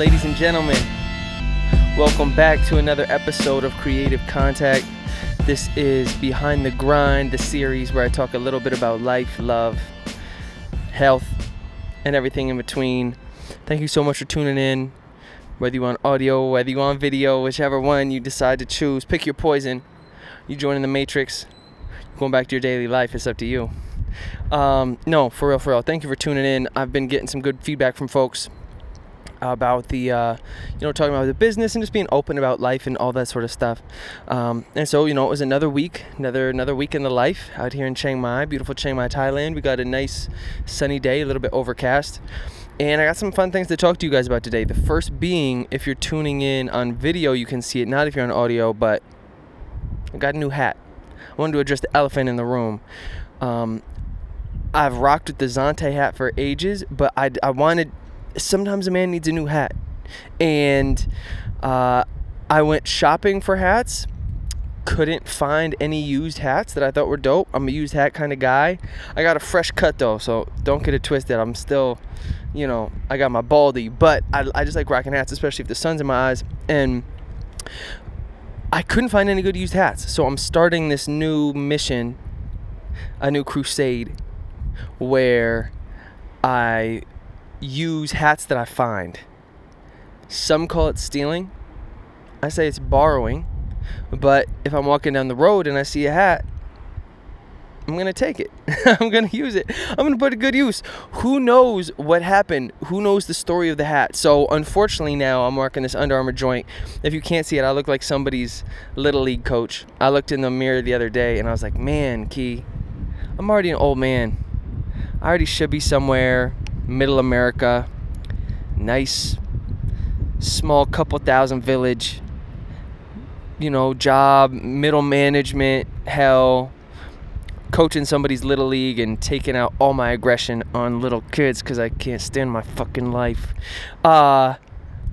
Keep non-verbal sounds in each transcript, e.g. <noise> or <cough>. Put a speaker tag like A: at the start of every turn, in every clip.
A: Ladies and gentlemen, welcome back to another episode of Creative Contact. This is Behind the Grind, the series where I talk a little bit about life, love, health, and everything in between. Thank you so much for tuning in. Whether you want audio, whether you want video, whichever one you decide to choose, pick your poison. You joining the Matrix, going back to your daily life, it's up to you. Um, no, for real, for real. Thank you for tuning in. I've been getting some good feedback from folks about the uh, you know talking about the business and just being open about life and all that sort of stuff. Um, and so you know it was another week another another week in the life out here in chiang mai beautiful chiang mai thailand. We got a nice sunny day a little bit overcast. And i got some fun things to talk to you guys about today. The first being if you're tuning in on video you can see it. Not if you're on audio but i got a new hat. I wanted to address the elephant in the room. Um, I've rocked with the Zante hat for ages, but I, I wanted sometimes a man needs a new hat. And uh, I went shopping for hats. Couldn't find any used hats that I thought were dope. I'm a used hat kind of guy. I got a fresh cut though, so don't get it twisted. I'm still, you know, I got my baldy, but I, I just like rocking hats, especially if the sun's in my eyes. And I couldn't find any good used hats. So I'm starting this new mission, a new crusade, where I use hats that I find. Some call it stealing. I say it's borrowing. But if I'm walking down the road and I see a hat, I'm going to take it. <laughs> I'm going to use it. I'm going to put a good use. Who knows what happened? Who knows the story of the hat? So, unfortunately, now I'm working this Under Armour joint. If you can't see it, I look like somebody's little league coach. I looked in the mirror the other day and I was like, man, Key, I'm already an old man. I already should be somewhere middle America, nice, small couple thousand village, you know, job, middle management, hell, coaching somebody's little league and taking out all my aggression on little kids because I can't stand my fucking life. Uh,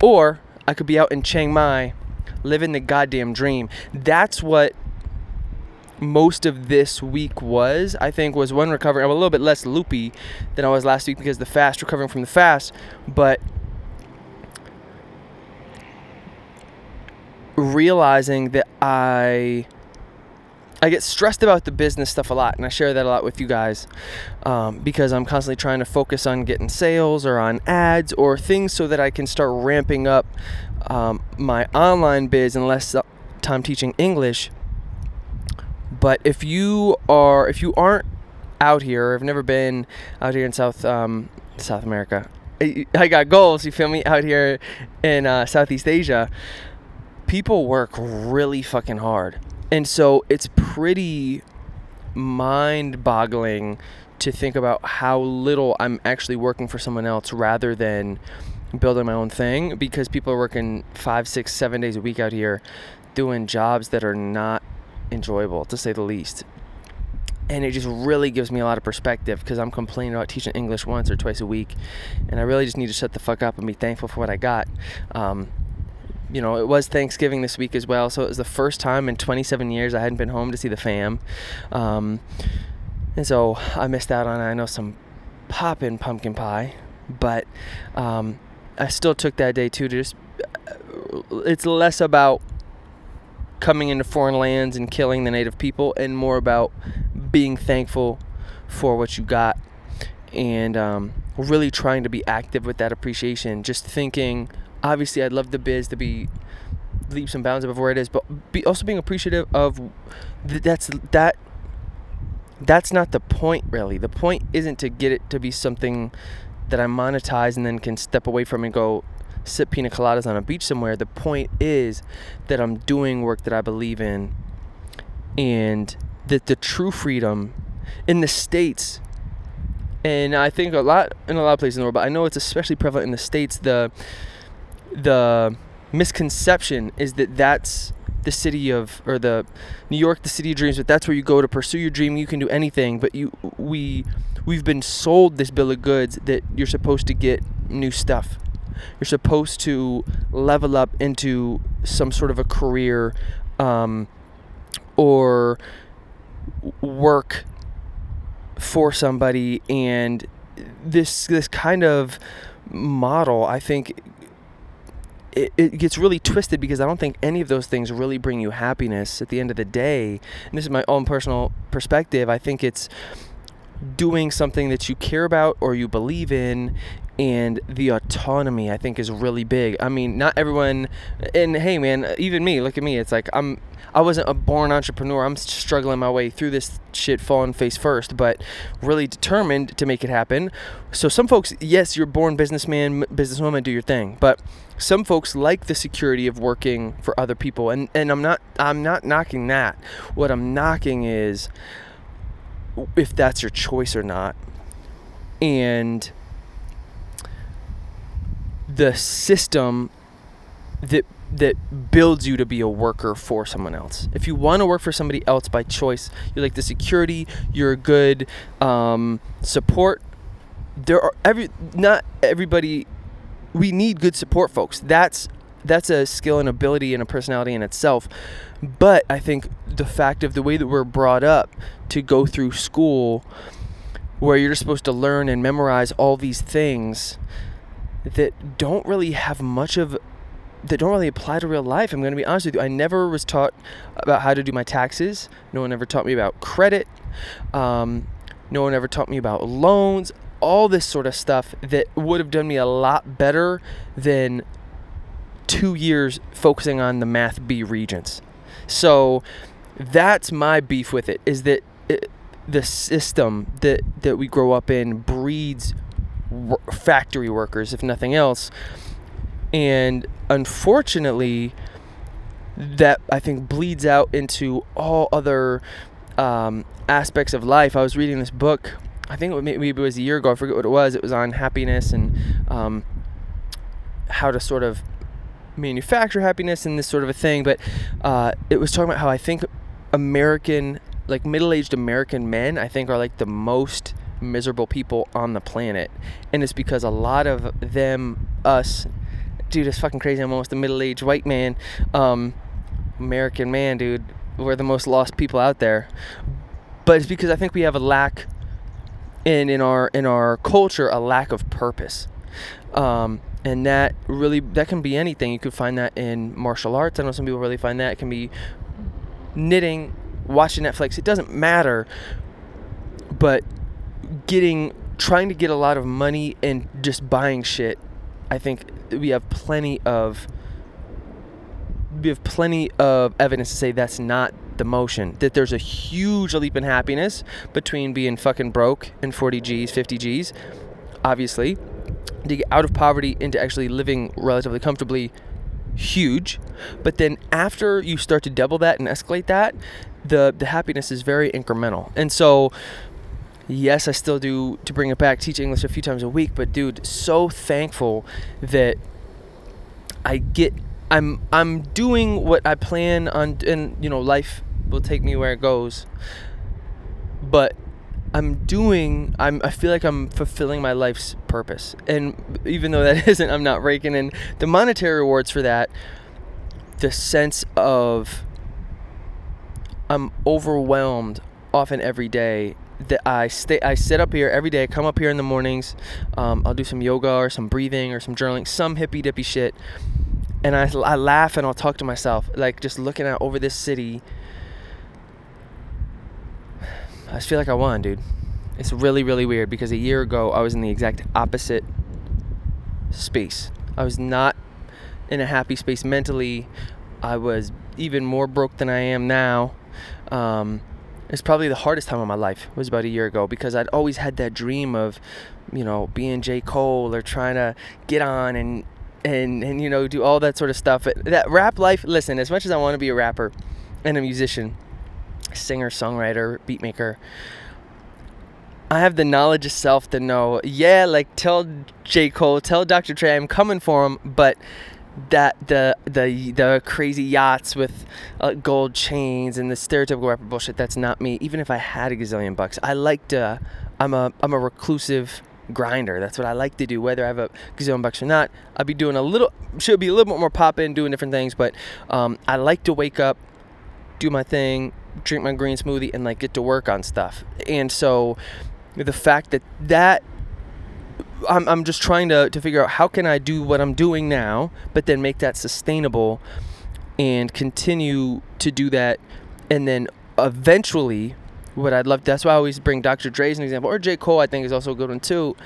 A: or I could be out in Chiang Mai living the goddamn dream. That's what most of this week was, I think, was one recovering. I'm a little bit less loopy than I was last week because the fast, recovering from the fast, but realizing that I I get stressed about the business stuff a lot, and I share that a lot with you guys um, because I'm constantly trying to focus on getting sales or on ads or things so that I can start ramping up um, my online biz and less time teaching English but if you are, if you aren't out here, or have never been out here in South um, South America, I got goals. You feel me? Out here in uh, Southeast Asia, people work really fucking hard, and so it's pretty mind-boggling to think about how little I'm actually working for someone else rather than building my own thing because people are working five, six, seven days a week out here doing jobs that are not enjoyable to say the least. And it just really gives me a lot of perspective because I'm complaining about teaching English once or twice a week, and I really just need to shut the fuck up and be thankful for what I got. Um, you know, it was Thanksgiving this week as well, so it was the first time in 27 years I hadn't been home to see the fam. Um, and so I missed out on, I know, some poppin' pumpkin pie, but um, I still took that day too to just, it's less about coming into foreign lands and killing the native people, and more about being thankful for what you got and um, really trying to be active with that appreciation. Just thinking, obviously, I'd love the biz to be leaps and bounds above where it is, but be also being appreciative of th- that's that. That's not the point, really. The point isn't to get it to be something that I monetize and then can step away from and go, sip pina coladas on a beach somewhere. The point is that I'm doing work that I believe in and that the true freedom in the States and I think a lot in a lot of places in the world, but I know it's especially prevalent in the States, the the misconception is that that's the city of or the New York, the city of dreams, but that's where you go to pursue your dream. You can do anything, but you we we've been sold this bill of goods that you're supposed to get new stuff you're supposed to level up into some sort of a career um, or work for somebody and this this kind of model I think it, it gets really twisted because I don't think any of those things really bring you happiness at the end of the day. And this is my own personal perspective. I think it's doing something that you care about or you believe in and the autonomy I think is really big. I mean, not everyone and hey man, even me, look at me. It's like I'm I wasn't a born entrepreneur. I'm struggling my way through this shit falling face first, but really determined to make it happen. So some folks, yes, you're born businessman, businesswoman, do your thing. But some folks like the security of working for other people and and I'm not I'm not knocking that. What I'm knocking is if that's your choice or not. And the system that that builds you to be a worker for someone else. If you want to work for somebody else by choice, you like the security, you're a good um, support. There are every not everybody. We need good support, folks. That's that's a skill and ability and a personality in itself. But I think the fact of the way that we're brought up to go through school, where you're supposed to learn and memorize all these things that don't really have much of that don't really apply to real life. I'm going to be honest with you. I never was taught about how to do my taxes. No one ever taught me about credit. Um, no one ever taught me about loans. All this sort of stuff that would have done me a lot better than two years focusing on the math B regents. So that's my beef with it is that it, the system that that we grow up in breeds factory workers if nothing else and unfortunately that I think bleeds out into all other um, aspects of life. I was reading this book. I think it maybe it was a year ago. I forget what it was. It was on happiness and um, how to sort of manufacture happiness and this sort of a thing. But uh, it was talking about how I think American, like middle-aged American men, I think are like the most miserable people on the planet, and it's because a lot of them, us, dude, it's fucking crazy. I'm almost a middle-aged white man, um, American man, dude. We're the most lost people out there, but it's because I think we have a lack in in our in our culture a lack of purpose. Um, and that really that can be anything. You could find that in martial arts. I know some people really find that. It can be knitting watching netflix. It doesn't matter. But getting trying to get a lot of money and just buying shit i think we have plenty of we have plenty of evidence to say that's not the motion that there's a huge leap in happiness between being fucking broke and 40 g's 50 g's obviously. To get out of poverty into actually living relatively comfortably huge. But then after you start to double that and escalate that the the happiness is very incremental. And so yes i still do to bring it back teach english a few times a week but dude so thankful that i get i'm i'm doing what i plan on and you know life will take me where it goes but I'm doing I'm I feel like I'm fulfilling my life's purpose. And even though that <laughs> isn't, I'm not raking in the monetary rewards for that. The sense of I'm overwhelmed often every day that I stay I sit up here every day, I come up here in the mornings, um, I'll do some yoga or some breathing or some journaling, some hippy dippy shit. And I, I laugh and I'll talk to myself, like just looking out over this city I just feel like I won, dude. It's really, really weird because a year ago I was in the exact opposite space. I was not in a happy space mentally. I was even more broke than I am now. Um, it's probably the hardest time of my life It was about a year ago because I'd always had that dream of, you know, being J. Cole or trying to get on and and and you know do all that sort of stuff. That rap life. Listen, as much as I want to be a rapper and a musician, singer, songwriter, beatmaker. I have the knowledge of self to know, yeah, like tell J. Cole, tell Dr. Dre I'm coming for him, but that the the the crazy yachts with uh, gold chains and the stereotypical rapper bullshit that's not me. Even if i had a gazillion bucks i like to i'm a i'm a reclusive grinder. That's what i like to do whether i have a gazillion bucks or not. I'll be doing a little should be a little bit more pop in doing different things but um, i like to wake up do my thing drink my green smoothie and like get to work on stuff. And so the fact that that I'm, I'm just trying to, to figure out how can I do what I'm doing now, but then make that sustainable and continue to do that. And then eventually, what I'd love, that's why I always bring Dr. Dre as an example, or J. Cole, I think is also a good one too.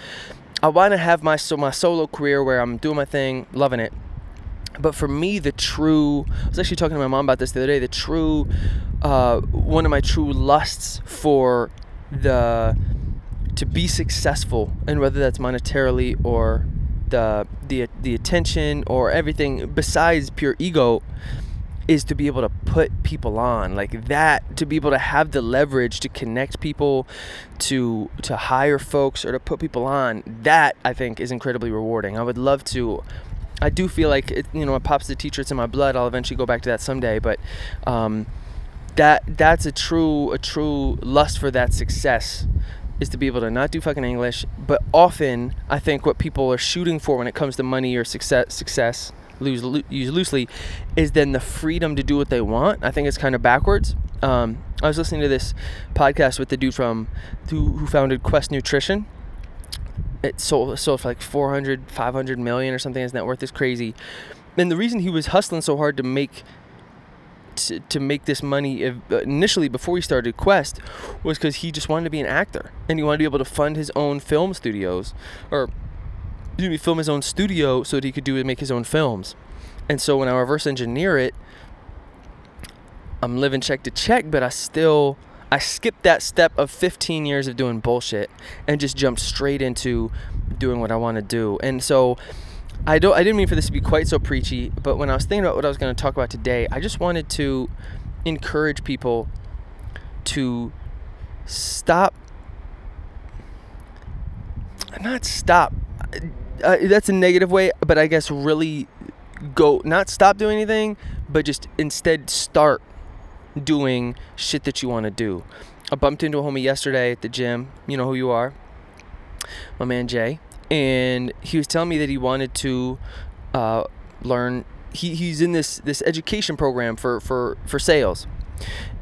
A: I want to have my, so my solo career where I'm doing my thing, loving it. But for me, the true, I was actually talking to my mom about this the other day, the true, uh, one of my true lusts for the, to be successful, and whether that's monetarily or the the the attention or everything besides pure ego, is to be able to put people on. Like that to be able to have the leverage to connect people to to hire folks or to put people on that i think is incredibly rewarding. I would love to i do feel like it, you know my pop's the teacher it's in my blood i'll eventually go back to that someday but um, that that's a true a true lust for that success is to be able to not do fucking English, but often I think what people are shooting for when it comes to money or success success lose use loosely is then the freedom to do what they want. I think it's kind of backwards. Um, I was listening to this podcast with the dude from who, who founded Quest Nutrition. It sold sold for like 400, 500 million or something. His net worth is crazy. And the reason he was hustling so hard to make to, to make this money uh, initially before he started Quest was because he just wanted to be an actor and he wanted to be able to fund his own film studios or me, film his own studio so that he could do make his own films. And so when I reverse engineer it, I'm living check to check, but I still I skipped that step of 15 years of doing bullshit and just jumped straight into doing what I want to do. And so I don't I didn't mean for this to be quite so preachy, but when I was thinking about what I was going to talk about today, I just wanted to encourage people to stop not stop uh, that's a negative way, but I guess really go not stop doing anything, but just instead start doing shit that you want to do. I bumped into a homie yesterday at the gym. You know who you are, my man Jay and he was telling me that he wanted to uh, learn. He, he's in this this education program for for for sales,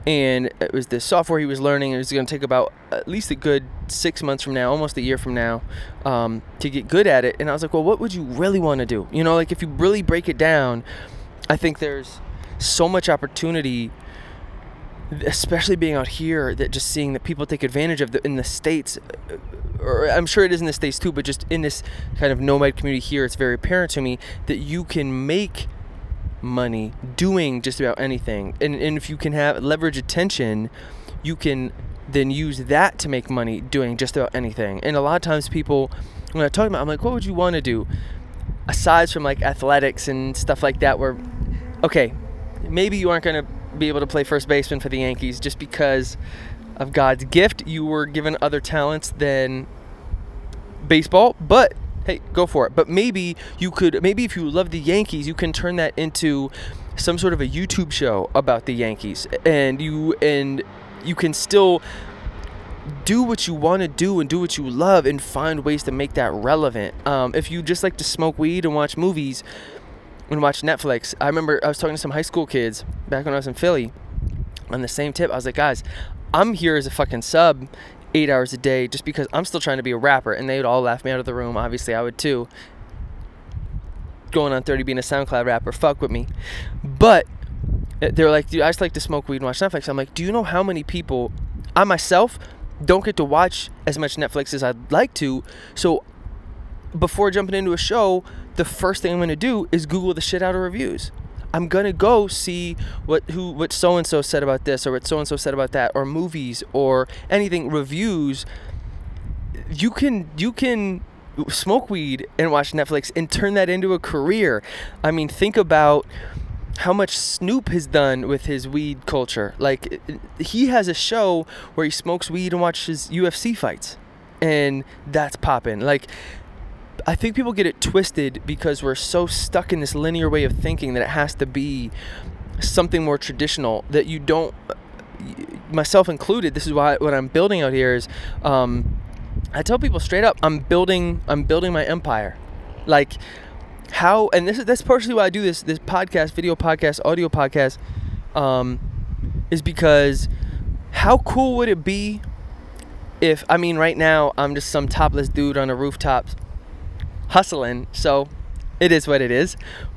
A: and it was this software he was learning. It was going to take about at least a good six months from now, almost a year from now, um, to get good at it. And I was like, well, what would you really want to do? You know, like if you really break it down, I think there's so much opportunity especially being out here that just seeing that people take advantage of the, in the states uh, or I'm sure it is in the states too, but just in this kind of nomad community here, it's very apparent to me that you can make money doing just about anything. And, and if you can have leverage attention, you can then use that to make money doing just about anything. And a lot of times people, when I talk about, I'm like, what would you want to do? Aside from like athletics and stuff like that, where, okay, maybe you aren't going to be able to play first baseman for the Yankees just because of God's gift. You were given other talents than baseball, but hey, go for it. But maybe you could, maybe if you love the Yankees, you can turn that into some sort of a YouTube show about the Yankees, and you and you can still do what you want to do and do what you love and find ways to make that relevant. Um, if you just like to smoke weed and watch movies and watch Netflix, I remember I was talking to some high school kids back when I was in Philly on the same tip. I was like, guys, I'm here as a fucking sub eight hours a day just because I'm still trying to be a rapper. And they would all laugh me out of the room. Obviously, I would too. Going on 30 being a SoundCloud rapper, fuck with me. But eh, they're like, dude, I just like to smoke weed and watch Netflix. I'm like, do you know how many people, I myself, don't get to watch as much Netflix as I'd like to. So before jumping into a show, the first thing I'm gonna do is Google the shit out of reviews. I'm gonna go see what who what so and so said about this or what so and so said about that or movies or anything reviews. You can you can smoke weed and watch Netflix and turn that into a career. I mean, think about how much Snoop has done with his weed culture. Like he has a show where he smokes weed and watches UFC fights. And that's popping. Like I think people get it twisted because we're so stuck in this linear way of thinking that it has to be something more traditional that you don't myself included this is why what i'm building out here is um, i tell people straight up i'm building i'm building my empire. Like how and this is that's partially why i do this this podcast video podcast audio podcast um, is because how cool would it be if i mean right now i'm just some topless dude on a rooftop hustling. So it is what it is.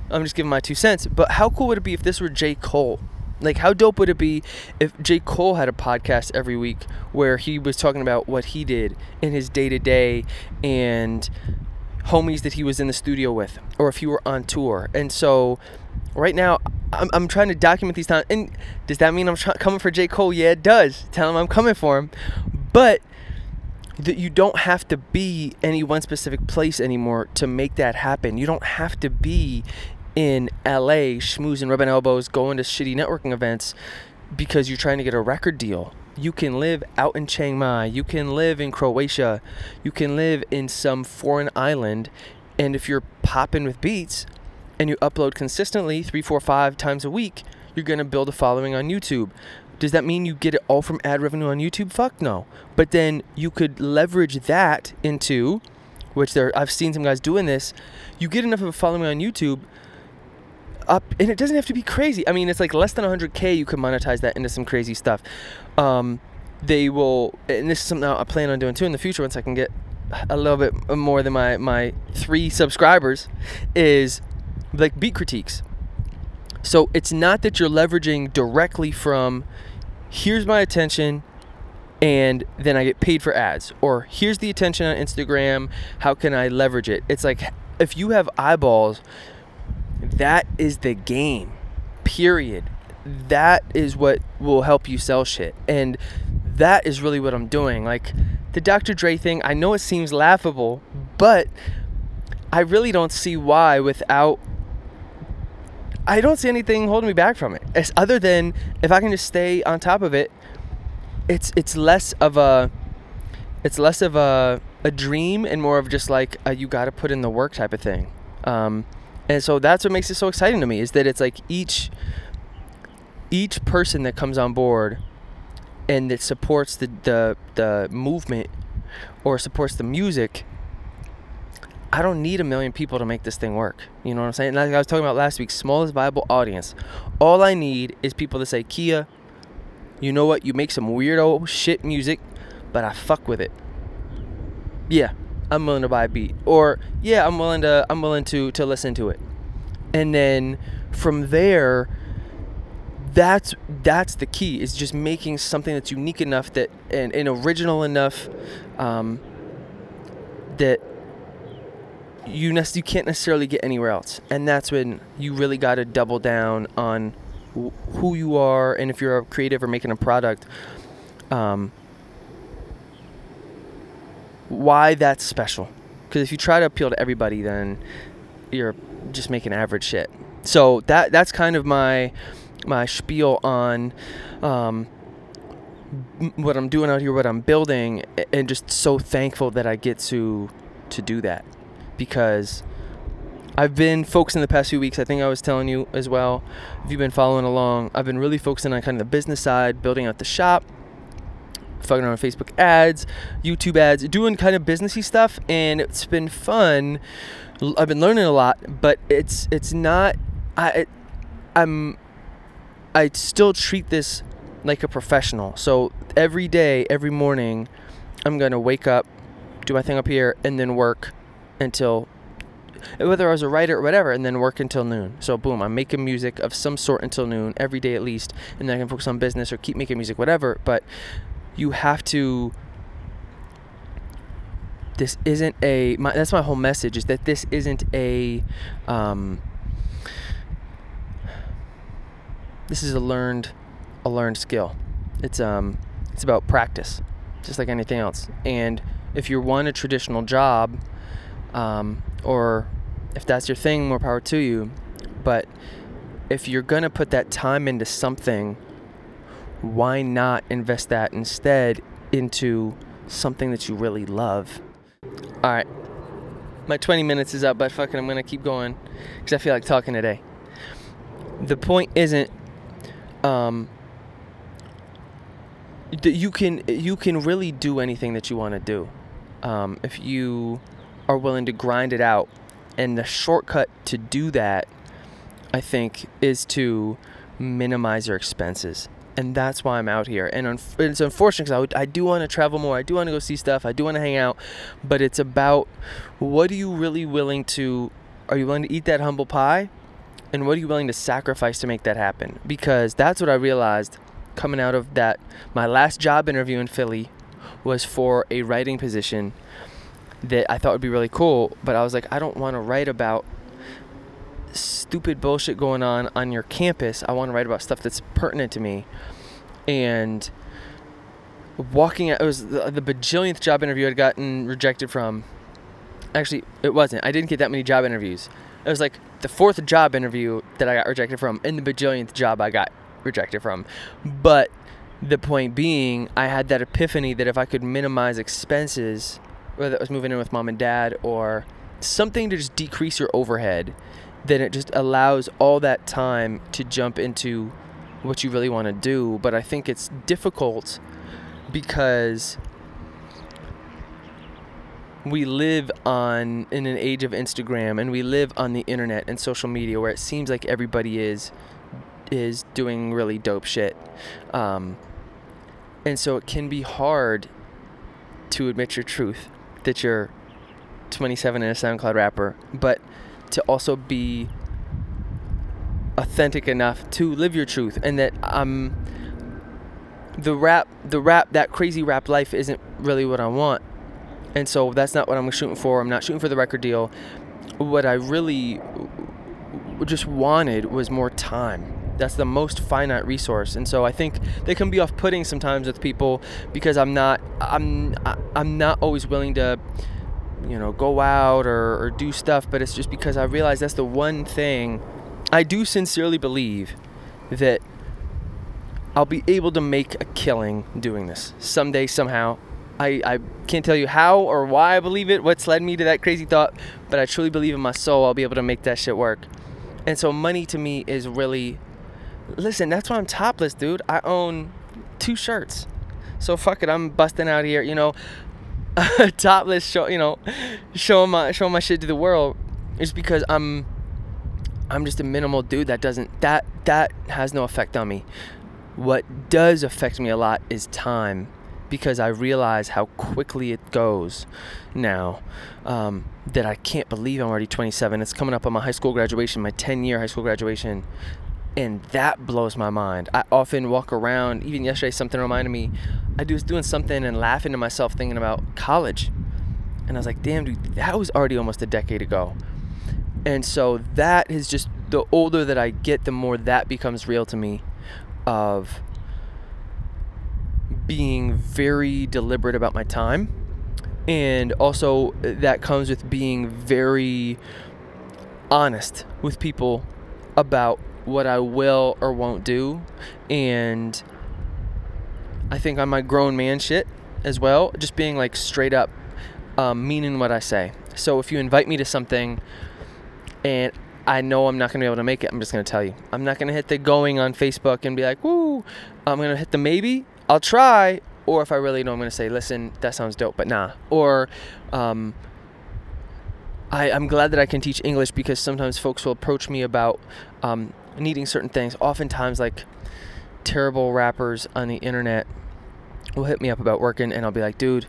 A: I'm just giving my two cents. But how cool would it be if this were J. Cole? Like, how dope would it be if J. Cole had a podcast every week where he was talking about what he did in his day to day and homies that he was in the studio with, or if he were on tour? And so, right now, I'm, I'm trying to document these times. And does that mean I'm try- coming for J. Cole? Yeah, it does. Tell him I'm coming for him. But that you don't have to be any one specific place anymore to make that happen. You don't have to be in LA schmoozing, rubbing elbows, going to shitty networking events because you're trying to get a record deal. You can live out in Chiang Mai. You can live in Croatia. You can live in some foreign island. And if you're popping with beats and you upload consistently three, four, five times a week, you're to build a following on YouTube. Does that mean you get it all from ad revenue on YouTube? Fuck no. But then you could leverage that into, which there I've seen some guys doing this. You get enough of a following on YouTube up and it doesn't have to be crazy i mean it's like less than 100k you can monetize that into some crazy stuff um, they will and this is something i plan on doing too in the future once i can get a little bit more than my my three subscribers is like beat critiques so it's not that you're leveraging directly from here's my attention and then i get paid for ads or here's the attention on instagram how can i leverage it it's like if you have eyeballs that is the game. Period. That is what will help you sell shit. And that is really what I'm doing. Like the Dr. Dre thing, I know it seems laughable, but I really don't see why without I don't see anything holding me back from it. As other than if I can just stay on top of it, it's it's less of a it's less of a a dream and more of just like a, you got to put in the work type of thing. Um, and so that's what makes it so exciting to me is that it's like each each person that comes on board and that supports the the, the movement or supports the music I don't need a million people to make this thing work. You know what I'm saying? Like I was talking about last week, smallest viable audience. All I need is people to say, Kia, you know what? You make some weirdo shit music, but I fuck with it. Yeah, I'm willing to buy a beat. Or yeah, I'm willing to I'm willing to to listen to it. And then from there that's that's the key is just making something that's unique enough that and, and original enough um, that you ne- you can't necessarily get anywhere else and that's when you really got to double down on who you are and if you're a creative or making a product um, why that's special. Because if you try to appeal to everybody, then you're just making average shit. So that that's kind of my my spiel on um, what I'm doing out here, what I'm building, and just so thankful that I get to to do that because I've been focusing the past few weeks. I think I was telling you as well. If you've been following along, I've been really focusing on kind of the business side, building out the shop, fucking around Facebook ads, YouTube ads, doing kind of businessy stuff, and it's been fun. I've been learning a lot, but it's it's not. I it, I'm. I still treat this like a professional. So every day, every morning, I'm gonna wake up, do my thing up here, and then work until whether I was a writer or whatever, and then work until noon. So boom, I'm making music of some sort until noon every day at least, and then I can focus on business or keep making music, whatever. But you have to this isn't a my, that's my whole message is that this isn't a um, this is a learned a learned skill it's um it's about practice just like anything else and if you want a traditional job um, or if that's your thing more power to you but if you're gonna put that time into something why not invest that instead into something that you really love? All right. My 20 minutes is up, but fucking, I'm to keep going because I feel like talking today. The point isn't um, that you can you can really do anything that you want to do um, if you are willing to grind it out. And the shortcut to do that, I think, is to minimize your expenses and that's why I'm out here. And un- it's unfortunate because I, I do want to travel more. I do want to go see stuff. I do want to hang out. But it's about what are you really willing to? Are you willing to eat that humble pie? And what are you willing to sacrifice to make that happen? Because that's what I realized coming out of that. My last job interview in Philly was for a writing position that I thought would be really cool. But I was like, I don't want to write about stupid bullshit going on on your campus. I want to write about stuff that's pertinent to me. And walking out, it was the, the bajillionth job interview I'd gotten rejected from. Actually, it wasn't. I didn't get that many job interviews. It was like the fourth job interview that I got rejected from, and the bajillionth job I got rejected from. But the point being, I had that epiphany that if I could minimize expenses, whether it was moving in with mom and dad or something to just decrease your overhead, then it just allows all that time to jump into what you really want to do. But I think it's difficult because we live on in an age of Instagram and we live on the internet and social media where it seems like everybody is is doing really dope shit. Um, and so it can be hard to admit your truth that you're 27 and a SoundCloud rapper, but to also be authentic enough to live your truth and that um the rap the rap that crazy rap life isn't really what I want. And so that's not what I'm shooting for. I'm not shooting for the record deal. What I really just wanted was more time. That's the most finite resource. And so I think they can be off-putting sometimes with people because I'm not I'm I'm not always willing to you know, go out or, or do stuff, but it's just because I realize that's the one thing I do sincerely believe that I'll be able to make a killing doing this someday, somehow. I, I can't tell you how or why I believe it, what's led me to that crazy thought, but I truly believe in my soul I'll be able to make that shit work. And so money to me is really listen, that's why I'm topless, dude. I own two shirts. So fuck it, I'm busting out here, you know. <laughs> topless show you know showing my showing my shit to the world is because I'm I'm just a minimal dude that doesn't that that has no effect on me. What does affect me a lot is time because I realize how quickly it goes now um, that I can't believe I'm already 27. It's coming up on my high school graduation, my 10 year high school graduation and that blows my mind. I often walk around. Even yesterday, something reminded me. I was doing something and laughing to myself, thinking about college, and I was like, "Damn, dude, that was already almost a decade ago." And so that is just the older that I get, the more that becomes real to me, of being very deliberate about my time, and also that comes with being very honest with people about what I will or won't do. And I think on my grown man shit as well, just being like straight up um, meaning what I say. So if you invite me to something and I know I'm not going to be able to make it, I'm just going to tell you. I'm not going to hit the going on Facebook and be like, woo. I'm going to hit the maybe. I'll try. Or if I really know, I'm going to say, listen, that sounds dope, but nah. Or, um, I, I'm glad that I can teach English because sometimes folks will approach me about um, needing certain things. Oftentimes, like terrible rappers on the internet will hit me up about working, and I'll be like, dude,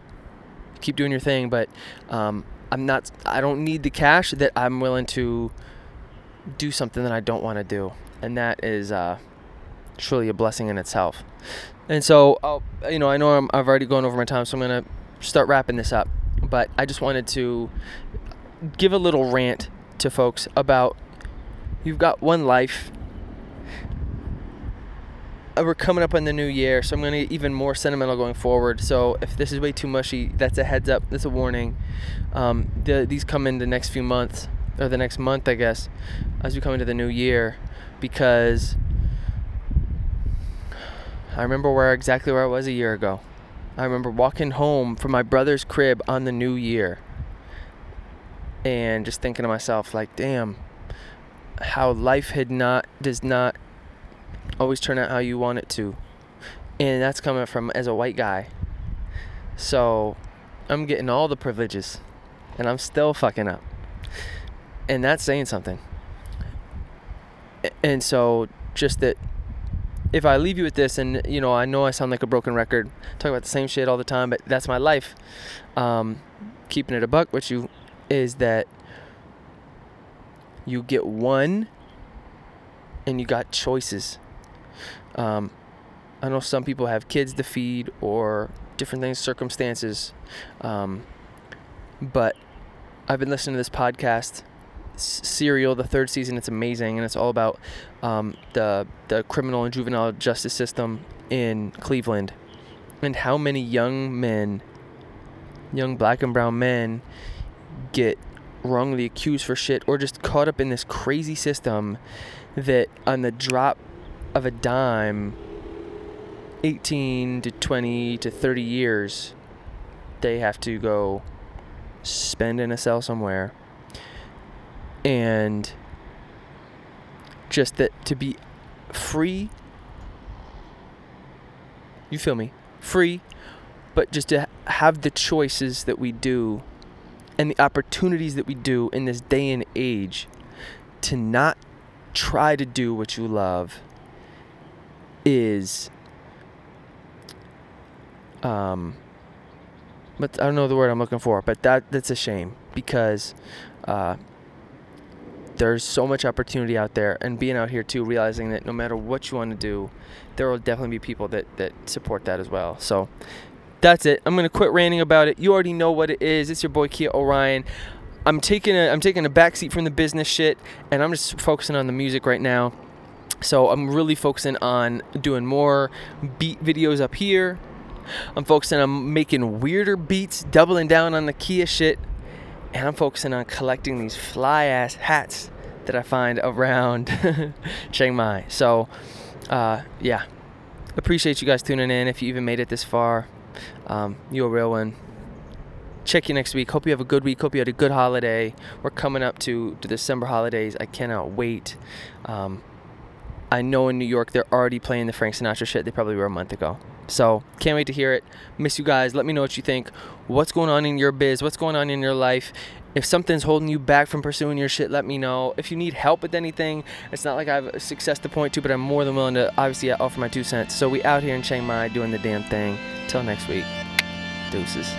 A: keep doing your thing, but um, I'm not, I don't need the cash that I'm willing to do something that I don't want to do. And that is uh, truly a blessing in itself. And so, I'll, you know, I know i have already gone over my time, so I'm going to start wrapping this up. But I just wanted to give a little rant to folks about You've got one life. Uh, we're coming up on the new year, so I'm going to get even more sentimental going forward. So if this is way too mushy, that's a heads up. That's a warning. Um, the, these come in the next few months, or the next month, I guess, as we come into the new year, because I remember where exactly where I was a year ago. I remember walking home from my brother's crib on the new year and just thinking to myself, like, damn, how life had not does not always turn out how you want it to. And that's coming from as a white guy. So I'm getting all the privileges and I'm still fucking up. And that's saying something. And so just that if I leave you with this, and you know, I know I sound like a broken record, talk about the same shit all the time, but that's my life. Um, keeping it a buck with you is that you get one, and you got choices. Um, I know some people have kids to feed or different things, circumstances, um, but I've been listening to this podcast Serial, the third season. It's amazing, and it's all about um, the the criminal and juvenile justice system in Cleveland, and how many young men, young black and brown men, get wrongly accused for shit or just caught up in this crazy system that on the drop of a dime 18 to 20 to 30 years they have to go spend in a cell somewhere. And just that to be free you feel me? Free but just to have the choices that we do and the opportunities that we do in this day and age to not try to do what you love is um but I don't know the word I'm looking for, but that that's a shame because uh, there's so much opportunity out there, and being out here too, realizing that no matter what you want to do, there will definitely be people that that support that as well. So that's it. I'm gonna quit ranting about it. You already know what it is. It's your boy Kia Orion. I'm taking a I'm taking a backseat from the business shit, and I'm just focusing on the music right now. So I'm really focusing on doing more beat videos up here I'm focusing on making weirder beats, doubling down on the Kia shit, and I'm focusing on collecting these fly ass hats that I find around <laughs> Chiang Mai. So, uh, yeah, appreciate you guys tuning in. If you even made it this far, um, you're a real one. Check you next week. Hope you have a good week. Hope you had a good holiday. We're coming up to the December holidays. I cannot wait. Um, I know in New York they're already playing the Frank Sinatra shit. They probably were a month ago. So can't wait to hear it. Miss you guys. Let me know what you think. What's going on in your biz? What's going on in your life? If something's holding you back from pursuing your shit, let me know. If you need help with anything, it's not like I have success to point to, but I'm more than willing to obviously offer my two cents. So we out here in Chiang Mai doing the damn thing. Till next week. Deuces.